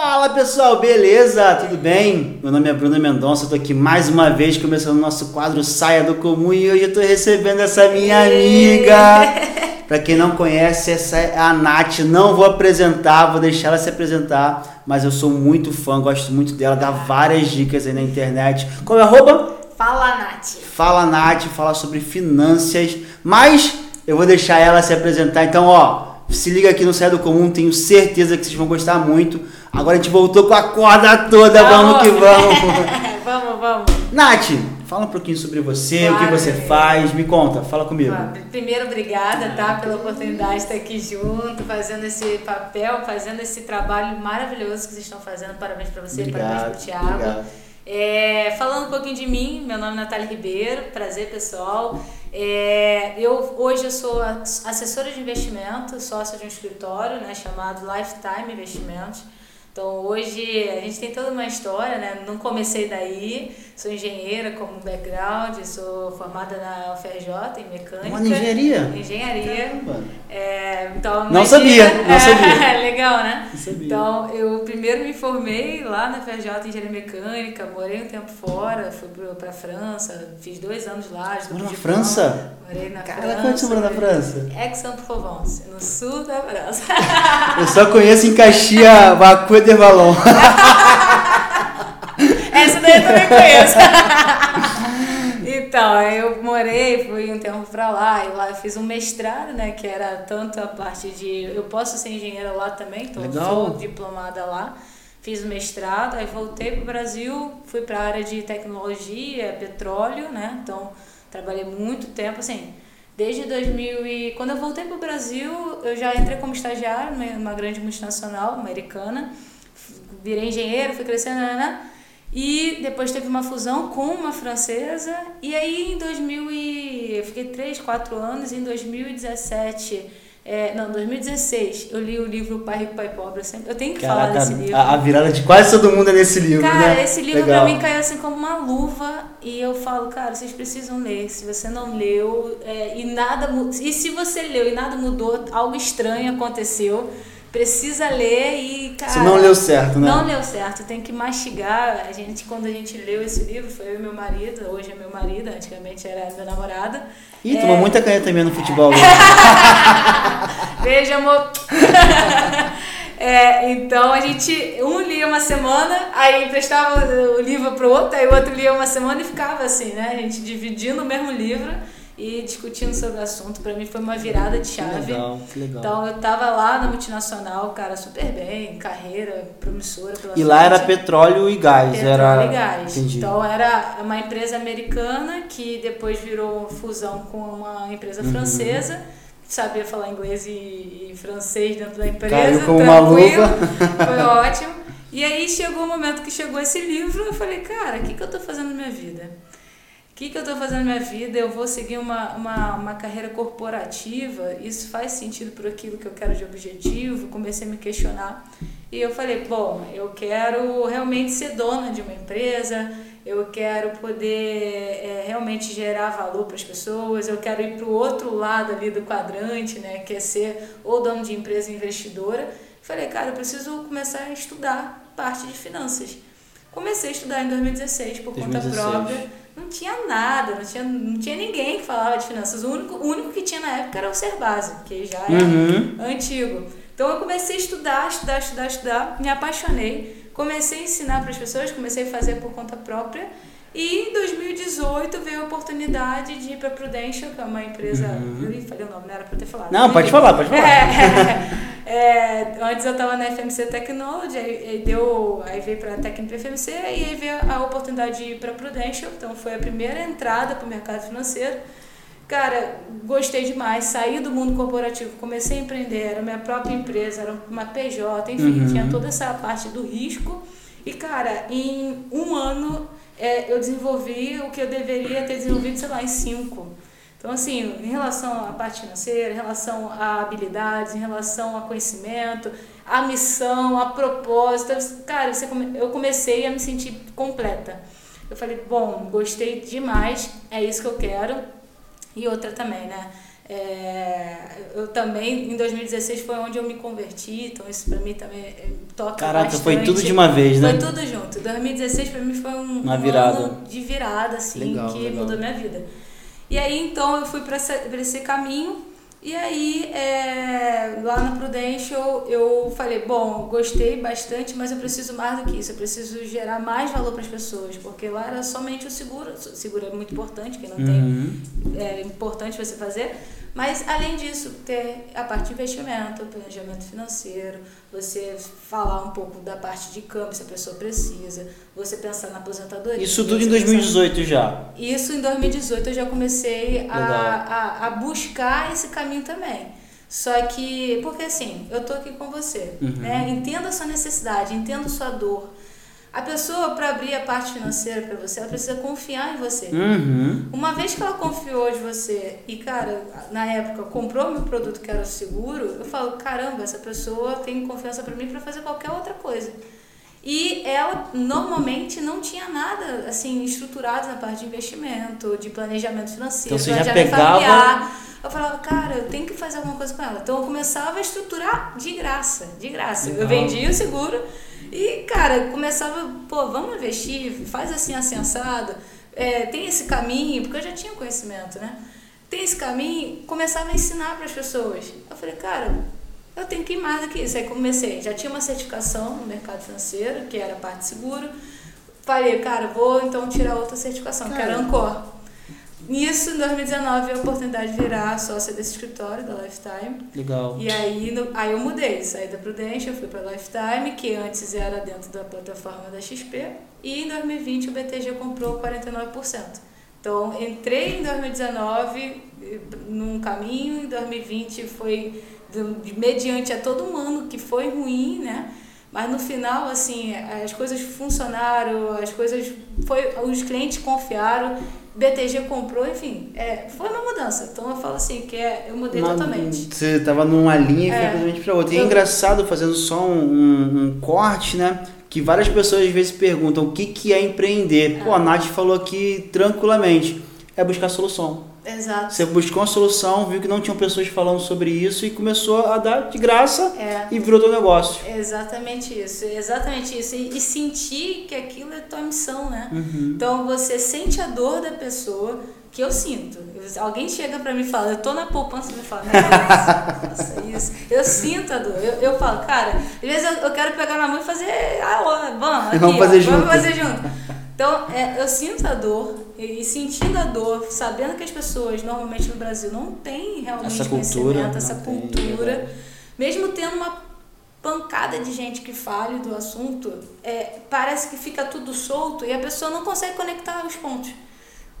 Fala pessoal, beleza? Tudo bem? Meu nome é Bruno Mendonça, estou aqui mais uma vez começando o nosso quadro Saia do Comum e hoje eu estou recebendo essa minha amiga. Para quem não conhece, essa é a Nath. Não vou apresentar, vou deixar ela se apresentar, mas eu sou muito fã, gosto muito dela, dá várias dicas aí na internet. Qual é a arroba? Fala Nath. Fala Nath, fala sobre finanças, mas eu vou deixar ela se apresentar. Então, ó, se liga aqui no Saia do Comum, tenho certeza que vocês vão gostar muito. Agora a gente voltou com a corda toda, vamos, vamos que vamos. vamos, vamos. Nath, fala um pouquinho sobre você, claro, o que você faz, me conta, fala comigo. Primeiro, obrigada, tá, pela oportunidade de estar aqui junto, fazendo esse papel, fazendo esse trabalho maravilhoso que vocês estão fazendo. Parabéns para você, obrigado, parabéns para o Thiago. Obrigado. É, falando um pouquinho de mim, meu nome é Natália Ribeiro, prazer pessoal. É, eu hoje eu sou assessora de investimento, sócia de um escritório, né, chamado Lifetime Investimentos. Então hoje a gente tem toda uma história, né? Não comecei daí, sou engenheira como background, sou formada na UFRJ em mecânica. Uma engenharia? Engenharia. É, então, não sabia, não sabia. Legal, né? Não sabia. Então eu primeiro me formei lá na UFRJ em engenharia mecânica, morei um tempo fora, fui para França, fiz dois anos lá. Morou na França? Morei na Cara, França. Quanto você morou na França? Aix-en-Provence, no sul da França. Eu só conheço em Caxias, Vacu Valon. Essa daí eu também conheço. Então, eu morei, fui um tempo pra lá, e lá eu fiz um mestrado, né, que era tanto a parte de... Eu posso ser engenheira lá também, então sou diplomada lá. Fiz o mestrado, aí voltei pro Brasil, fui pra área de tecnologia, petróleo, né, então trabalhei muito tempo, assim, desde 2000 e... Quando eu voltei pro Brasil, eu já entrei como estagiário numa grande multinacional americana, virei engenheiro, fui crescendo, né, né, e depois teve uma fusão com uma francesa. E aí em 2000 e... eu fiquei 3, 4 anos. Em 2017, é, não, 2016, eu li o livro Pai Rico, Pai Pobre. Eu, sempre, eu tenho que Caraca, falar desse livro. A, a, virada de quase todo mundo é nesse livro, cara, né? esse livro Legal. pra mim caiu assim como uma luva. E eu falo, cara, vocês precisam ler. Se você não leu é, e nada... E se você leu e nada mudou, algo estranho aconteceu precisa ler e, cara. Você não leu certo, né? Não leu certo, tem que mastigar. A gente, quando a gente leu esse livro, foi eu e meu marido, hoje é meu marido, antigamente era meu namorado. Ih, é... tomou muita caneta também no futebol. Beijo, amor. É, então a gente, um lia uma semana, aí emprestava o livro pro outro, aí o outro lia uma semana e ficava assim, né? A gente dividindo o mesmo livro e discutindo sobre o assunto. Para mim foi uma virada de chave. Que legal, que legal. Então eu tava lá na multinacional, cara, super bem, carreira promissora pela E lá era petróleo e gás, petróleo era e gás. Entendi. Então era uma empresa americana que depois virou fusão com uma empresa uhum. francesa. Sabia falar inglês e, e, francês dentro da empresa, Caiu como tranquilo. Uma luva. Foi ótimo. E aí chegou o momento que chegou esse livro, eu falei, cara, o que, que eu tô fazendo na minha vida? Que, que eu estou fazendo na minha vida? Eu vou seguir uma, uma, uma carreira corporativa? Isso faz sentido para aquilo que eu quero de objetivo? Comecei a me questionar. E eu falei, bom, eu quero realmente ser dona de uma empresa, eu quero poder é, realmente gerar valor para as pessoas, eu quero ir para o outro lado ali do quadrante, né, que é ser ou dono de empresa investidora. Falei, cara, eu preciso começar a estudar parte de finanças. Comecei a estudar em 2016 por 2016. conta própria não tinha nada, não tinha, não tinha ninguém que falava de finanças. O único, o único que tinha na época era o Serbase, que já é uhum. antigo. Então eu comecei a estudar, estudar, estudar, estudar, me apaixonei, comecei a ensinar para as pessoas, comecei a fazer por conta própria. E em 2018 veio a oportunidade de ir para a Prudential, que é uma empresa. Uhum. Eu falei o nome, não era para ter falado. Não, pode falar, pode falar. É, é, antes eu estava na FMC Technology, aí, deu, aí veio para a Técnica FMC e aí veio a oportunidade de ir para a Prudential. Então foi a primeira entrada para o mercado financeiro. Cara, gostei demais, saí do mundo corporativo, comecei a empreender, era minha própria empresa, era uma PJ, enfim, uhum. tinha toda essa parte do risco. E, cara, em um ano é, eu desenvolvi o que eu deveria ter desenvolvido, sei lá, em cinco. Então, assim, em relação à parte financeira, em relação a habilidades, em relação a conhecimento, a missão, a propósito, cara, eu comecei a me sentir completa. Eu falei, bom, gostei demais, é isso que eu quero. E outra também, né? É, eu também, em 2016 foi onde eu me converti, então isso pra mim também é, toca Caraca, bastante. foi tudo de uma vez, né? Foi tudo junto. 2016 pra mim foi um, Uma um virada. ano de virada, assim, Legal, que legal. mudou minha vida. E aí, então, eu fui pra esse, pra esse caminho. E aí, é, lá no Prudential, eu falei, bom, gostei bastante, mas eu preciso mais do que isso, eu preciso gerar mais valor para as pessoas, porque lá era somente o seguro, o seguro é muito importante, quem não tem Uhum. é importante você fazer, mas além disso, ter a parte de investimento, planejamento financeiro, você falar um pouco da parte de câmbio, se a pessoa precisa, você pensar na aposentadoria. Isso tudo em você pensar- 2018 já. Isso em 2018 eu já comecei a, a, a buscar esse caminho também. Só que, porque assim, eu tô aqui com você, Uhum. né? Entendo a sua necessidade, entendo sua dor. A pessoa, para abrir a parte financeira para você, ela precisa confiar em você. Uhum. Uma vez que ela confiou de você e, cara, na época comprou meu produto que era o seguro, eu falo, caramba, essa pessoa tem confiança pra mim pra fazer qualquer outra coisa. E ela normalmente não tinha nada assim estruturado na parte de investimento, de planejamento financeiro, Então você já pegava- familiar. Eu falava, cara, eu tenho que fazer alguma coisa com ela. Então eu começava a estruturar de graça, de graça. Legal. Eu vendia o seguro e, cara, começava, pô, vamos investir, faz assim, assim, assado. É, tem esse caminho, porque eu já tinha conhecimento, né? Tem esse caminho, começava a ensinar para as pessoas. Eu falei, cara, eu tenho que ir mais do que isso. Aí comecei, já tinha uma certificação no mercado financeiro, que era parte seguro. Falei, cara, vou então tirar outra certificação, que era Cara. Ancor. Nisso, em 2019, a oportunidade de virar sócia desse escritório, da Lifetime. Legal. E aí, no- aí eu mudei, saí da Prudential, fui para Lifetime, que antes era dentro da plataforma da XP, e em 2020 o BTG comprou 49%. Então, entrei em 2019 eh, num caminho, em 2020 foi mediante a todo um ano que foi ruim, né? Mas no final, assim, as coisas funcionaram, as coisas foi, os clientes confiaram, BTG comprou, enfim, é, foi uma mudança. Então eu falo assim que é, eu mudei Uma- totalmente. Você tava numa linha e É. completamente pra outra. E é engraçado, fazendo só um, um- um corte, né? Que várias pessoas às vezes perguntam o que, que é empreender. Pô, a Nath falou aqui tranquilamente. É buscar solução. Exato. Você buscou uma solução, viu que não tinham pessoas falando sobre isso e começou a dar de graça É. e virou teu negócio. Exatamente isso, exatamente isso. E, e sentir que aquilo é tua missão, né? Uhum. Então você sente a dor da pessoa que eu sinto. Alguém chega pra mim e fala, eu tô na poupança, me fala, "Nossa, faça isso. Eu sinto a dor. Eu, eu falo, cara, às vezes eu, eu quero pegar na mão e fazer, ah, ó, vamos, aqui, Vamos ó, fazer vamos junto." fazer junto. Então, é, eu sinto a dor e, e sentindo a dor, sabendo que as pessoas normalmente no Brasil não têm realmente Essa cultura, conhecimento, essa não tem, cultura, verdade. mesmo tendo uma pancada de gente que fale do assunto, é, parece que fica tudo solto e a pessoa não consegue conectar os pontos.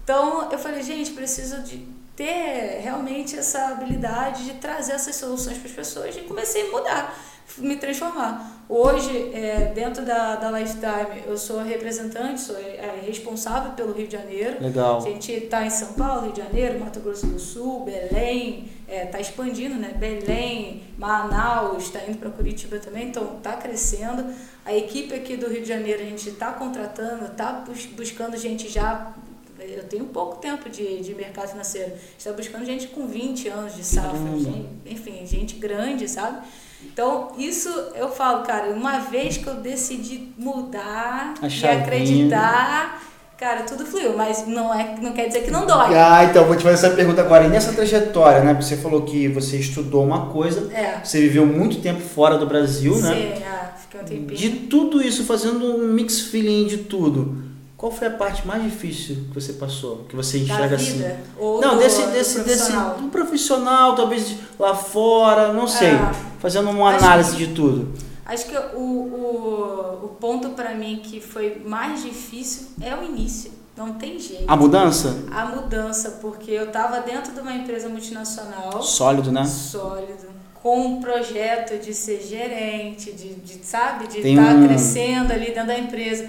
Então eu falei, gente, preciso de ter realmente essa habilidade de trazer essas soluções para as pessoas e comecei a mudar, me transformar. Hoje, é, dentro da, da Lifetime, eu sou representante, sou é, responsável pelo Rio de Janeiro. A Legal. gente está em São Paulo, Rio de Janeiro, Mato Grosso do Sul, Belém, está expandindo, né? Belém, Manaus, está indo para Curitiba também, então está crescendo. A equipe aqui do Rio de Janeiro a gente está contratando, está buscando gente já. Eu tenho pouco tempo de, de mercado financeiro. Está buscando gente com 20 anos de safra, gente- enfim, gente grande, sabe? Então, isso eu falo, cara, uma vez que eu decidi mudar e acreditar, cara, tudo fluiu, mas não, é, não quer dizer que não dói. Ah, então vou te fazer essa pergunta agora. E nessa trajetória, né? Você falou que você estudou uma coisa, É. você viveu muito tempo fora do Brasil, né? Sim, é, fiquei um tempinho. De tudo isso, fazendo um mix feeling de tudo. Qual foi a parte mais difícil que você passou? Que você enxerga assim? Ou Não, do- desse, do desse, desse profissional. um profissional, talvez lá fora, não sei. É. Fazendo uma Acho análise de tudo. Acho que o, o, o ponto pra mim que foi mais difícil é o início. Não tem jeito. A mudança? A mudança, porque eu tava dentro de uma empresa multinacional. Sólido, né? sólido, com um projeto de ser gerente, de, de sabe, de estar um- crescendo ali dentro da empresa.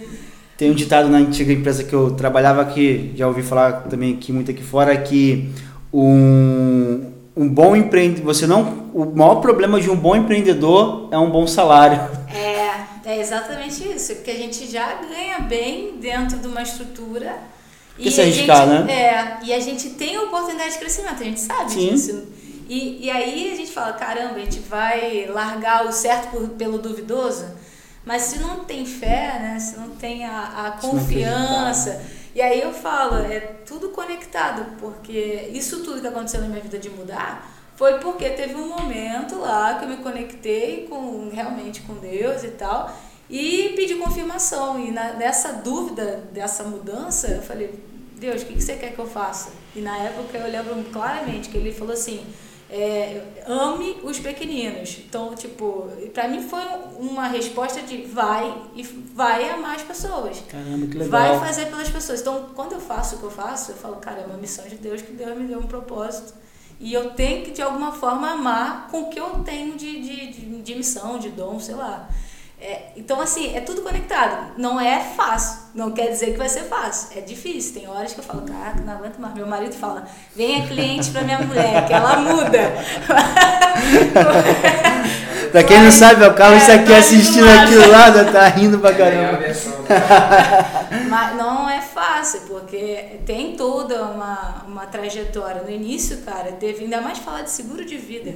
Tem um ditado na antiga empresa que eu trabalhava aqui, já ouvi falar também aqui muito aqui fora, que um, um bom empreendedor, você não, o maior problema de um bom empreendedor é um bom salário. É, é exatamente isso, porque a gente já ganha bem dentro de uma estrutura Que se arriscar, gente, né? É, e a gente tem oportunidade de crescimento, a gente sabe Sim. disso. E, e aí a gente fala, caramba, a gente vai largar o certo por- pelo duvidoso, mas se não tem fé, né? Se não tem a, a confiança. E aí eu falo, é tudo conectado, porque isso tudo que aconteceu na minha vida de mudar foi porque teve um momento lá que eu me conectei com realmente com Deus e tal. E pedi confirmação. E na, nessa dúvida dessa mudança, eu falei, Deus, o que, que você quer que eu faça? E na época eu lembro claramente que ele falou assim, é, ame os pequeninos. Então, tipo, pra mim foi uma resposta de vai e vai amar as pessoas. Caramba, que legal. Vai fazer pelas pessoas. Então, quando eu faço o que eu faço, eu falo, cara, é uma missão de Deus que Deus me deu um propósito. E eu tenho que, de alguma forma, amar com o que eu tenho de, de, de, de missão, de dom, sei lá. É, então, assim, é tudo conectado. Não é fácil. Não quer dizer que vai ser fácil. É difícil. Tem horas que eu falo, caraca, não aguento mais. Meu marido fala, venha cliente pra minha mulher, que ela muda. Pra quem não sabe, o Carlos É, está aqui tá assistindo aquilo lá, tá rindo pra É caramba. Mas não é fácil, porque tem toda uma, uma trajetória. No início, cara, teve ainda mais falar de seguro de vida.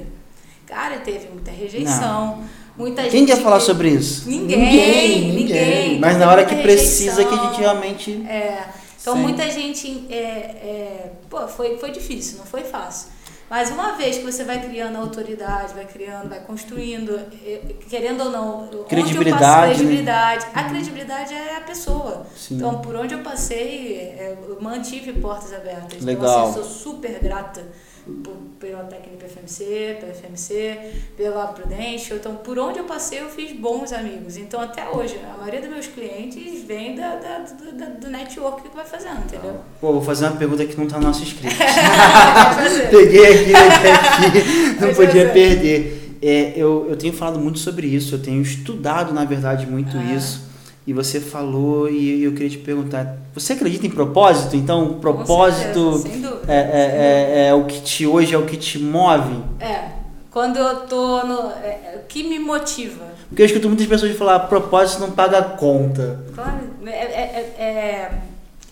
Cara, teve muita rejeição, muita gente. Quem quer falar que- sobre isso? Ninguém, ninguém. Mas na hora que precisa que a gente realmente. É, então Sim. muita gente. É, é, pô, foi, foi difícil, não foi fácil. Mas uma vez que você vai criando autoridade, vai criando, vai construindo, é, querendo ou não, onde eu passo- Credibilidade, né? credibilidade. A credibilidade é a pessoa. Sim. Então, por onde eu passei, é, eu mantive portas abertas. Legal. Então, assim, eu sou super grata pela técnica FMC, pela FMC, pela Prudential. Então, por onde eu passei, eu fiz bons amigos. Então, até hoje, a maioria dos meus clientes vem da, da- do, da- do network que vai fazendo, entendeu? Pô, vou fazer uma pergunta que não tá no nosso script. Peguei aqui, peguei aqui, não podia perder. É, eu, eu tenho falado muito sobre isso, eu tenho estudado, na verdade, muito Ah. isso. E você falou, e eu queria te perguntar: você acredita em propósito? Então, propósito certeza. É, é, é, é o que te hoje é o que te move? É, quando eu tô no. É, é, o que me motiva? Porque eu escuto muitas pessoas falar: propósito não paga conta. Claro, é, é- é- é-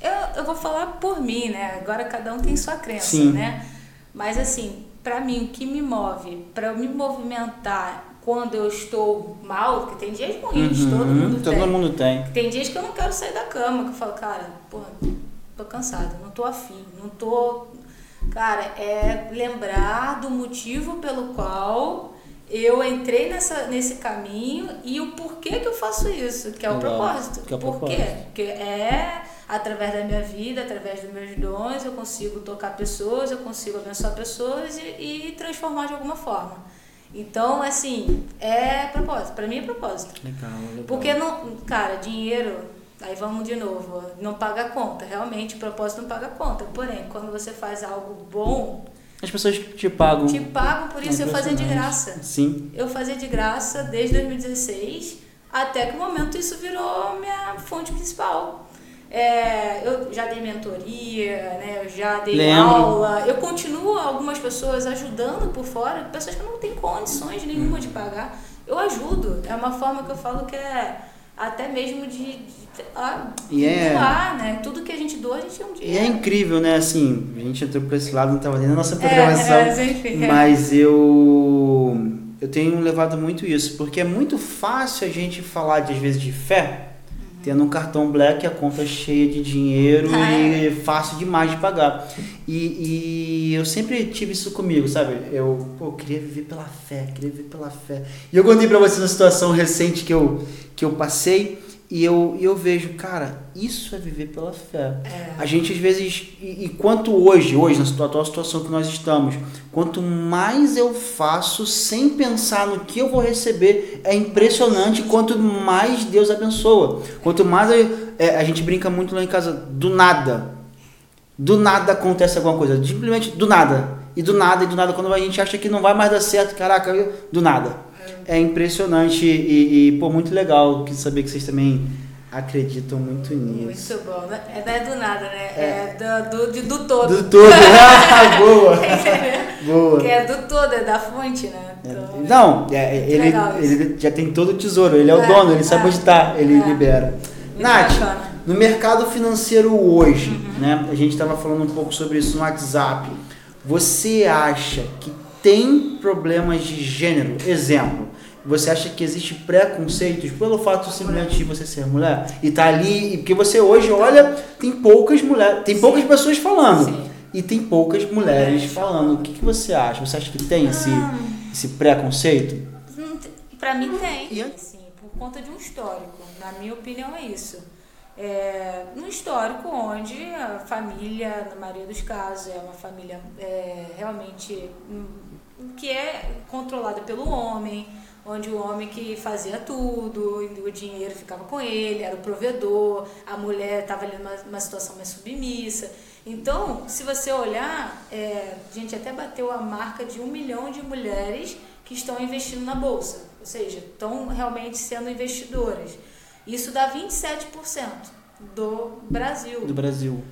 eu, eu vou falar por mim, né? Agora cada um tem sua crença, Sim. né? Mas assim, pra mim, o que me move, pra eu me movimentar quando eu estou mal, porque tem dias ruins, todo Uhum, mundo todo tem. mundo tem. Tem dias que eu não quero sair da cama, que eu falo, cara, pô, tô cansada, não tô afim, não tô. Cara, é lembrar do motivo pelo qual eu entrei nessa, nesse caminho e o porquê que eu faço isso, que é o Legal, propósito. que é o Por quê? propósito. Porque é através da minha vida, através dos meus dons, eu consigo tocar pessoas, eu consigo abençoar pessoas e, e transformar de alguma forma. Então, assim, é propósito. Pra mim é propósito. Legal, legal. Porque, não, cara, dinheiro, aí vamos de novo, não paga conta. Realmente, o propósito não paga conta. Porém, quando você faz algo bom, As pessoas te pagam. te pagam por isso. É eu fazia de graça. Sim. Eu fazia de graça desde 2016, até que o momento isso virou minha fonte principal. É, eu já dei mentoria, né? eu já dei Lembro. aula. Eu continuo algumas pessoas ajudando por fora, pessoas que não têm condições nenhuma de pagar. Eu ajudo. É uma forma que eu falo que é até mesmo de, de lá, E é- doar, né? Tudo que a gente doa, a gente um dia. E é incrível, né? Assim, a gente entrou por esse lado, não estava nem na nossa programação. É, é, enfim, é. Mas eu eu tenho levado muito isso, porque é muito fácil a gente falar de, às vezes de fé, tendo um cartão black, a conta cheia de dinheiro Ah, e fácil demais de pagar. E, e eu sempre tive isso comigo, sabe? Eu, pô, queria viver pela fé, queria viver pela fé. E eu contei pra vocês uma situação recente que eu, que eu passei e eu, eu vejo, cara, isso é viver pela fé. É. A gente às vezes, e, e quanto hoje, hoje, na atual situação que nós estamos, quanto mais eu faço sem pensar no que eu vou receber, é impressionante quanto mais Deus abençoa. Quanto mais eu- é, a gente brinca muito lá em casa, do nada. Do nada acontece alguma coisa, simplesmente do nada. E do nada, e do nada, quando a gente acha que não vai mais dar certo, caraca, do nada. É impressionante e, e pô, muito legal saber que vocês também acreditam muito nisso. Muito bom. Não é não é do nada, né? É, do, do, de- do todo. Do todo. Ah, boa. Boa. Que é do todo, é da fonte, né? É, Então, Não, é, ele, legal ele já tem todo o tesouro, ele é o É, dono, ele sabe é, onde está, ele é. libera. muito Nath, bacana. No mercado financeiro hoje, uhum. né? A gente estava falando um pouco sobre isso no WhatsApp. Você acha que tem problemas de gênero? Exemplo, você acha que existe preconceitos pelo fato simplesmente de você ser mulher? E tá ali, porque você hoje olha, tem poucas mulheres, tem Sim. poucas pessoas falando. Sim. E tem poucas mulheres falando. O que, que você acha? Você acha que tem esse, ah. esse preconceito? Para mim tem. Sim, por conta de um histórico. Na minha opinião é isso. É, um histórico onde a família, na maioria dos casos, é uma família é, realmente hum, que é controlada pelo homem, onde o homem que fazia tudo, o dinheiro ficava com ele, era o provedor, a mulher estava ali numa, numa, situação mais submissa. Então, se você olhar, é, a gente até bateu a marca de um milhão de mulheres que estão investindo na bolsa, ou seja, estão realmente sendo investidoras. Isso dá 27% do Brasil. Do Brasil.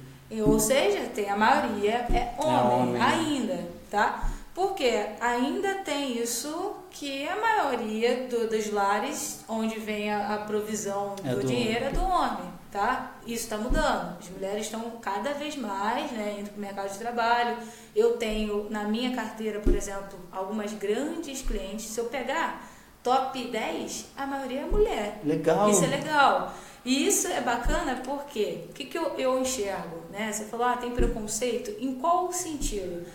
Ou seja, tem a maioria é homem, é homem. ainda, tá? Porque ainda tem isso que a maioria do, dos lares onde vem a, a provisão é do, do, dinheiro é do homem, tá? Isso está mudando. As mulheres estão cada vez mais né, indo para o mercado de trabalho. Eu tenho na minha carteira, por exemplo, algumas grandes clientes. Se eu pegar top 10, a maioria é mulher. Legal. Isso é legal. E isso é bacana porque o que, que eu, eu enxergo? Né? Você falou, ah, tem preconceito? Em qual sentido?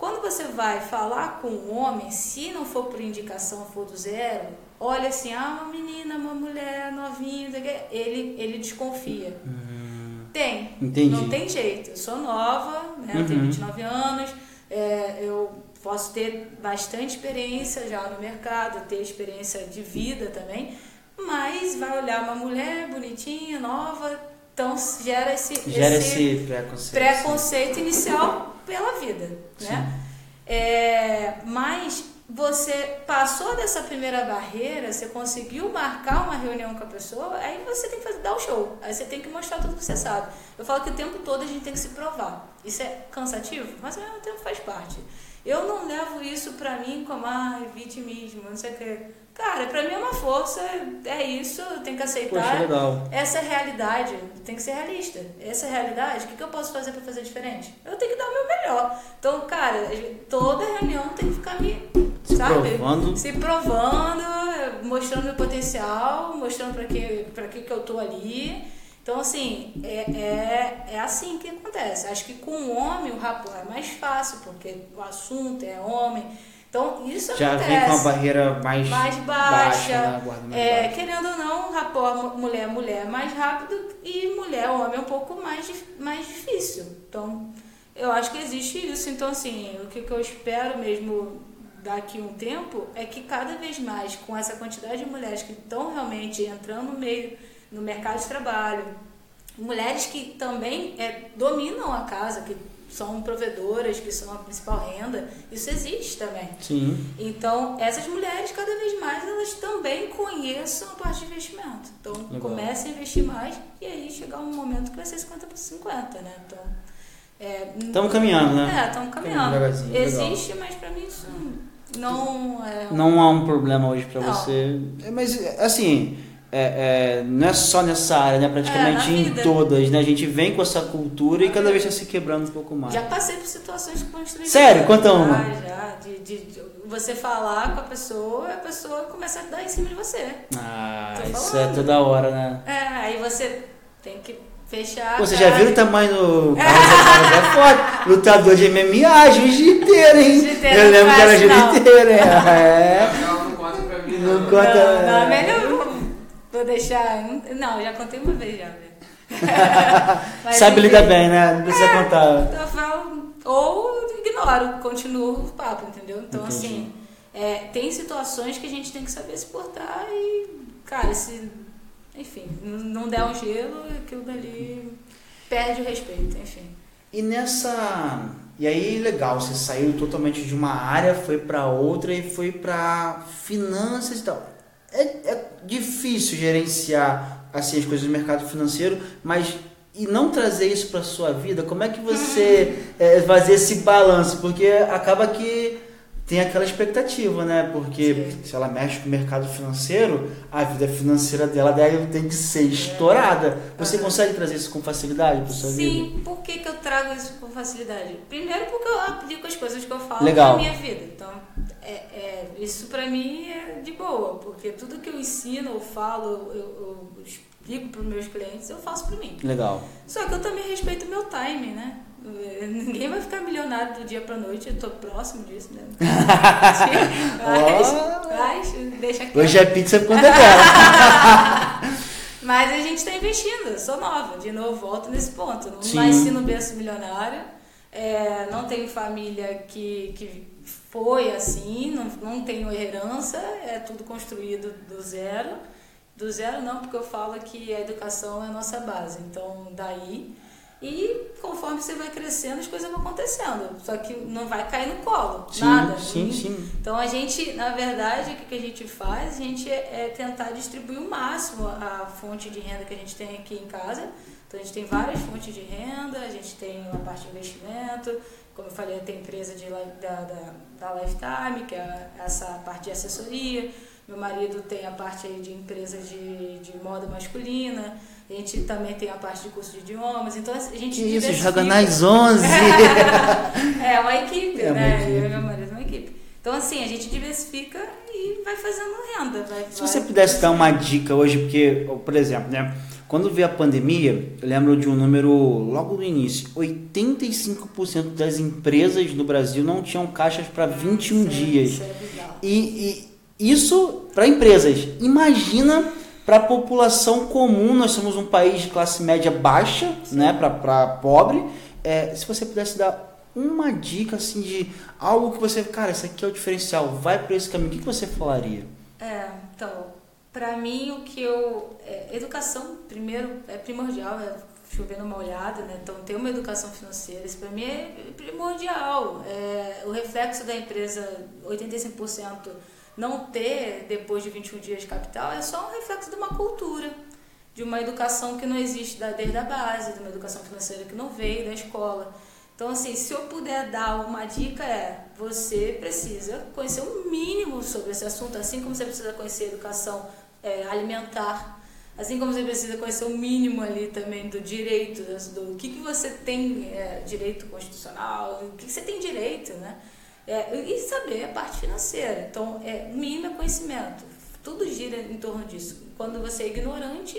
Quando você vai falar com um homem, se não for por indicação, for do zero, olha assim, ah, uma menina, uma mulher novinha, ele, ele desconfia. Uhum. Tem. Entendi. Não tem jeito. Eu sou nova, né? Uhum. tenho 29 anos, é, eu posso ter bastante experiência já no mercado, ter experiência de vida também, mas vai olhar uma mulher bonitinha, nova, então gera esse, gera esse, esse preconceito, preconceito inicial pela vida, né? É, mas você passou dessa primeira barreira, você conseguiu marcar uma reunião com a pessoa, aí você tem que fazer, dar o show. Aí você tem que mostrar tudo que você sabe. Eu falo que o tempo todo a gente tem que se provar. Isso é cansativo, mas ao mesmo tempo faz parte. Eu não levo isso pra mim como, ah, vitimismo, não sei o que. Cara, pra mim é uma força, é isso, eu tenho que aceitar. Poxa, legal. Essa é realidade, tem que ser realista. Essa é realidade, o que, que eu posso fazer pra fazer diferente? Eu tenho que dar o meu melhor. Então, cara, toda reunião tem que ficar me, se sabe? Provando. Se provando, mostrando meu potencial, mostrando pra que, pra que, que eu tô ali. Então, assim, é, é, é assim que acontece. Acho que com o homem o rapaz é mais fácil, porque o assunto é homem. Então, isso Já acontece. vem com uma barreira mais, mais baixa. baixa né? é, baixa. Querendo ou não, rapor mulher-mulher é mais rápido e mulher-homem é um pouco mais, mais difícil. Então, eu acho que existe isso. Então, assim, o que, que eu espero mesmo daqui um tempo é que cada vez mais, com essa quantidade de mulheres que estão realmente entrando no meio no mercado de trabalho. Mulheres que também é, dominam a casa, que são provedoras, que são a principal renda, isso existe também. Sim. Então, essas mulheres, cada vez mais, elas também conheçam a parte de investimento. Então, Legal. comecem a investir mais e aí chegar um momento que vai ser 50 por 50, né? Então, Estamos é, caminhando, né? É, estamos caminhando. Existe, mas para mim isso não é... Não há um problema hoje para você. É, mas, assim é, é, não é só nessa área, né? Praticamente é, em vida. todas, né? A gente vem com essa cultura e cada vez está se quebrando um pouco mais. Já passei por situações constrangedoras. Sério? Conta uma. Já, já. De, de, de, você falar com a pessoa a pessoa começa a dar em cima de você. Ah, isso é toda hora, né? É, aí você tem que fechar. Pô, você já viu o tamanho do cara? é foda. Lutador de MMA, jiu-jiteiro, hein? Eu lembro que era jiu-jiteiro, hein? É. Não, não conta pra mim. Não, não conta. Não, não, melhor Vou deixar. Não, já contei uma vez já, Sabe lidar bem, né? Não precisa é, contar. Então eu falo, ou ignoro, continuo o papo, entendeu? Então, Entendi. assim, é, tem situações que a gente tem que saber se portar e, cara, se. Enfim, não der um gelo, aquilo dali perde o respeito, enfim. E nessa. E aí, legal, você saiu totalmente de uma área, foi para outra e foi para finanças e tal é, é difícil gerenciar assim as coisas do mercado financeiro, mas e não trazer isso para sua vida, como é que você é, fazer esse balanço? Porque acaba que tem aquela expectativa, né? Porque Sim. se ela mexe com o mercado financeiro, a vida financeira dela deve tem que ser estourada. Você Aham. consegue trazer isso com facilidade para sua vida? Sim, por que, que eu trago isso com facilidade? Primeiro porque eu aplico as coisas que eu falo Legal. na minha vida. Então, é, é- isso pra mim é de boa, porque tudo que eu ensino, eu falo, eu, eu explico pros meus clientes, eu faço pra mim. Legal. Só que eu também respeito o meu time, né? Ninguém vai ficar milionário do dia pra noite, eu tô próximo disso, né? mas, Ó. mas deixa quieto. Hoje é pizza por conta dela. Mas a gente está investindo, eu sou nova, de novo, volto nesse ponto. Não Sim. nasci no berço milionário, é, não tenho família que, que foi assim, não, não tenho herança, é tudo construído do zero. Do zero não, porque eu falo que a educação é a nossa base, então daí. E conforme você vai crescendo, as coisas vão acontecendo. Só que não vai cair no colo, Sim, nada. sim, sim. Então a gente, na verdade, o que a gente faz? A gente é, é tentar distribuir o máximo a fonte de renda que a gente tem aqui em casa. Então a gente tem várias fontes de renda, a gente tem uma parte de investimento, como eu falei, tem empresa de, da, da, da Lifetime, que é essa parte de assessoria. Meu marido tem a parte de empresa de, de moda masculina. A gente também tem a parte de curso de idiomas. Então a gente isso, joga nas 11. É uma equipe, É uma né? equipe. Eu e meu marido é uma equipe. Então, assim, a gente diversifica e vai fazendo renda. Vai, Se vai- você pudesse dar uma dica hoje, porque, por exemplo, né? Quando veio a pandemia, eu lembro de um número logo no início: 85% das empresas no Brasil não tinham caixas para 21 Isso é- dias. Isso é. E, e isso para empresas. Imagina para a população comum. Nós somos um país de classe média baixa, né? Para pobre. É, se você pudesse dar uma dica assim de algo que você, cara, isso aqui é o diferencial, vai para esse caminho, o que você falaria? É, então, pra mim o que eu. é, educação, primeiro, é primordial, é chover numa olhada, né? Então, ter uma educação financeira, isso pra mim é primordial. É, o reflexo da empresa, 85% não ter depois de 21 dias de capital, é só um reflexo de uma cultura, de uma educação que não existe desde a base, de uma educação financeira que não veio da escola. Então, assim, se eu puder dar uma dica é, você precisa conhecer o mínimo sobre esse assunto, assim como você precisa conhecer educação é, alimentar, assim como você precisa conhecer o mínimo ali também do direito, do, do que, que você tem é, direito constitucional, o que, que você tem direito, né? É, e saber a parte financeira. Então, é, o mínimo é conhecimento. Tudo gira em torno disso. Quando você é ignorante,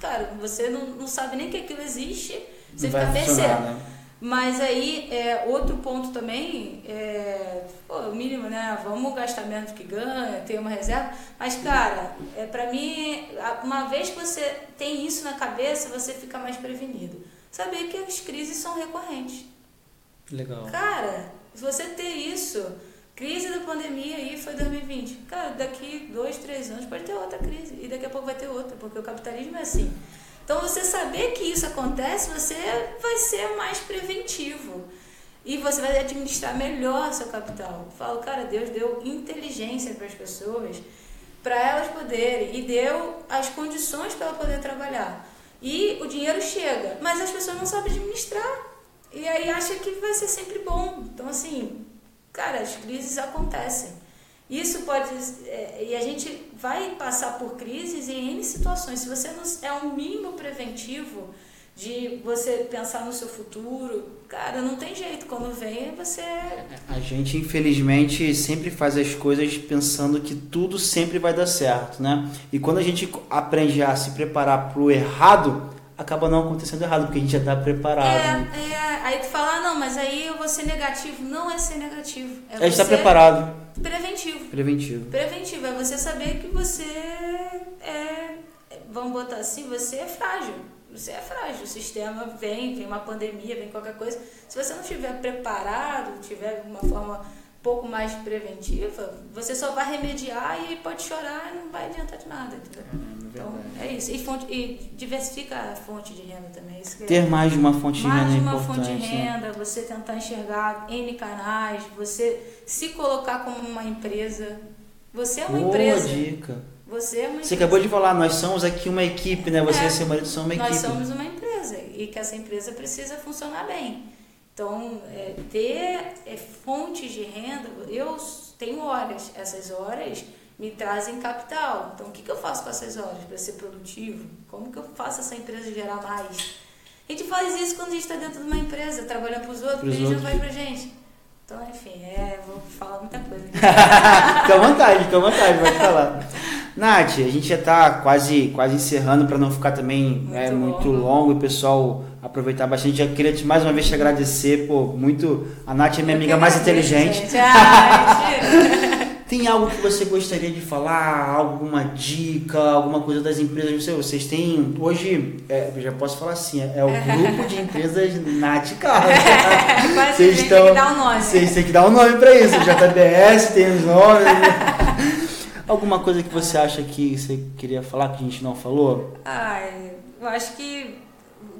cara, você não, não sabe nem que aquilo existe, você Não fica percebendo. né? Mas aí, é, outro ponto também, é, pô, o mínimo, né? Vamos gastar menos que ganha, ter uma reserva. Mas, cara, é, pra mim, uma vez que você tem isso na cabeça, você fica mais prevenido. Saber que as crises são recorrentes. Legal. Cara, se você ter isso, crise da pandemia aí foi 2020. Cara, daqui dois, três anos pode ter outra crise. E daqui a pouco vai ter outra, porque o capitalismo é assim. Então, você saber que isso acontece, você vai ser mais preventivo. E você vai administrar melhor seu capital. Falo, cara, Deus deu inteligência para as pessoas, para elas poderem, e deu as condições para ela poder trabalhar. E o dinheiro chega, mas as pessoas não sabem administrar. E aí acha que vai ser sempre bom. Então, assim, cara, as crises acontecem. Isso pode. é, e a gente vai passar por crises em N situações. Se você não é um mínimo preventivo de você pensar no seu futuro, cara, não tem jeito. Quando vem, você. A gente, infelizmente, sempre faz as coisas pensando que tudo sempre vai dar certo, né? E quando a gente aprende a se preparar pro errado, acaba não acontecendo errado, porque a gente já tá preparado. né? É, é, aí tu fala, ah, não, mas aí eu vou ser negativo. Não é ser negativo. É a gente tá preparado. preventivo. Preventivo. Preventivo é você saber que você é, vamos botar assim, você é frágil. Você é frágil. O sistema vem, vem uma pandemia, vem qualquer coisa. Se você não estiver preparado, tiver uma forma um pouco mais preventiva, você só vai remediar e pode chorar e não vai adiantar de nada, entendeu? Então, é isso. E, fonte, e diversifica a fonte de renda também. É- Ter mais de uma fonte de mais renda de é uma importante. fonte de né? renda, você tentar enxergar N canais, você se colocar como uma empresa. Você é uma Boa empresa. dica. Você é uma Você empresa. acabou de falar, nós somos aqui uma equipe, né? Você É. e seu marido são uma Nós equipe. somos uma empresa e que essa empresa precisa funcionar bem. Então, é, ter é, fontes de renda, eu tenho horas, essas horas me trazem capital. Então, o que, que eu faço com essas horas para ser produtivo? Como que eu faço essa empresa gerar mais? A gente faz isso quando a gente está dentro de uma empresa, trabalhando para os outros, porque a gente não faz para gente. Então, enfim, é, vou falar muita coisa. fica à vontade, fica à vontade, pode falar. Nath, a gente já está quase, quase encerrando para não ficar também muito, é, longo. muito longo e o pessoal aproveitar bastante. Já queria te, mais uma vez te agradecer, pô, muito. A Nath é minha Eu amiga mais inteligente. Ah, Tem algo que você gostaria de falar? Alguma dica, alguma coisa das empresas? Não sei, vocês têm. Hoje, é, eu já posso falar assim, é o grupo de empresas Nath Carlos. É, vocês estão, tem que dar um nome. Vocês têm que dar um nome para isso. JBS tem os nomes. Alguma coisa que você acha que você queria falar que a gente não falou? Ai, eu acho que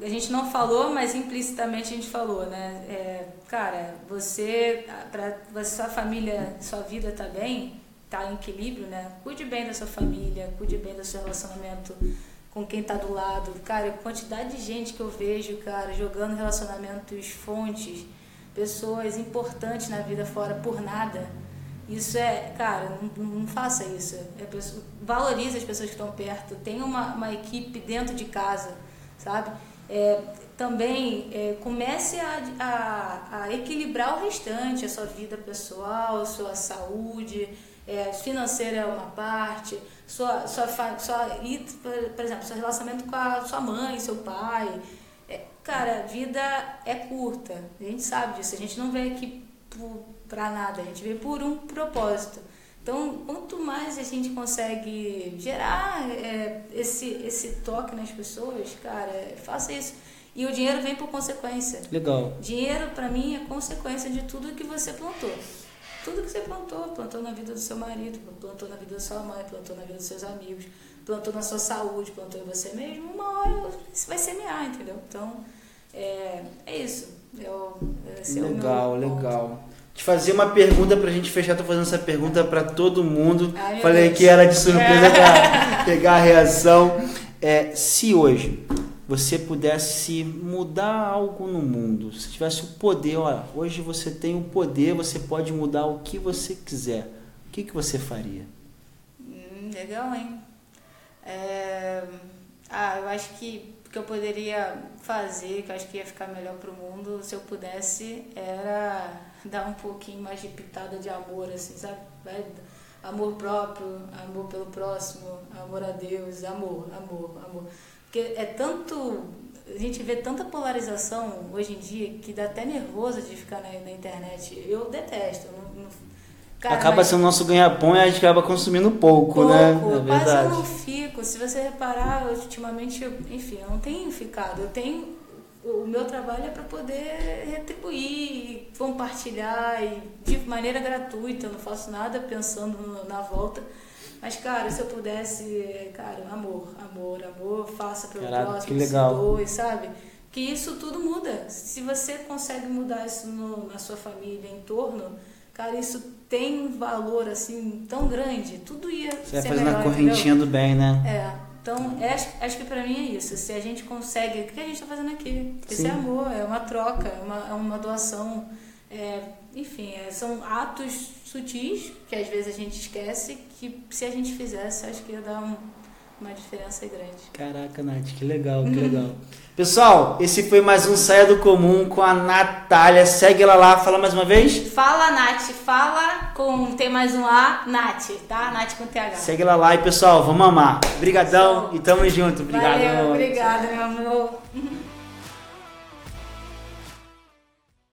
a gente não falou, mas implicitamente a gente falou, né? É, cara, você, para sua família, sua vida tá bem, tá em equilíbrio, né? Cuide bem da sua família, cuide bem do seu relacionamento com quem tá do lado. Cara, quantidade de gente que eu vejo, cara, jogando relacionamentos fontes, pessoas importantes na vida fora por nada. Isso é, cara, não, não faça isso. É pessoa, valorize as pessoas que estão perto. Tenha uma, uma equipe dentro de casa, sabe? É, também é, comece a, a, a, equilibrar o restante, a sua vida pessoal, sua saúde, é, financeira é uma parte, sua, sua, sua, por exemplo, seu relacionamento com a sua mãe, seu pai. É, cara, a vida é curta, a gente sabe disso, a gente não veio aqui para nada, a gente veio por um propósito. Então, quanto mais a gente consegue gerar é, esse, esse toque nas pessoas, cara, faça isso. E o dinheiro vem por consequência. Legal. Dinheiro, para mim, é consequência de tudo que você plantou. Tudo que você plantou, plantou na vida do seu marido, plantou na vida da sua mãe, plantou na vida dos seus amigos, plantou na sua saúde, plantou em você mesmo, uma hora você vai semear, entendeu? Então, é, é isso. Eu, legal, é legal te fazer uma pergunta pra gente fechar. Tô fazendo essa pergunta para todo mundo. Ai, Falei Deus. que era de surpresa para pegar a reação. É, se hoje você pudesse mudar algo no mundo, se tivesse o poder, olha, hoje você tem o poder, você pode mudar o que você quiser. O que, que você faria? Hum, legal, hein? É... Ah, eu acho que o que eu poderia fazer, que eu acho que ia ficar melhor pro mundo, se eu pudesse, era dar um pouquinho mais de pitada de amor, assim, sabe? Vai, amor próprio, amor pelo próximo, amor a Deus, amor, amor, amor. Porque é tanto. A gente vê tanta polarização hoje em dia que dá até nervoso de ficar na, na internet. Eu detesto. Não, não, cara, acaba mas, sendo nosso ganha-pão e a gente acaba consumindo pouco, pouco né? É mas eu não fico. Se você reparar, ultimamente, enfim, eu não tenho ficado. Eu tenho o meu trabalho é para poder retribuir, compartilhar e de maneira gratuita, eu não faço nada pensando na volta. Mas, cara, se eu pudesse, cara, amor, amor, amor, faça pelo Caraca, próximo, que legal. se doe, sabe? Que isso tudo muda. Se você consegue mudar isso no, na sua família, em torno, cara, isso tem um valor, assim, tão grande. Tudo ia você ser melhor. Você vai na correntinha entendeu? do bem, né? É. Então, é, acho, acho que para mim é isso. Se a gente consegue. O que a gente está fazendo aqui? Esse é amor, é uma troca, é uma, é uma doação. É, enfim, é, são atos sutis que às vezes a gente esquece que se a gente fizesse, acho que ia dar um, uma diferença grande. Caraca, Nath, que legal, que legal. Pessoal, esse foi mais um Saia do Comum com a Natália. Segue ela lá, fala mais uma vez. Fala, Nath, fala com tem mais um A, Nath, tá? Nath com TH. Segue ela lá e pessoal, vamos amar. Obrigadão e tamo junto. Obrigado. Valeu, obrigada, meu amor.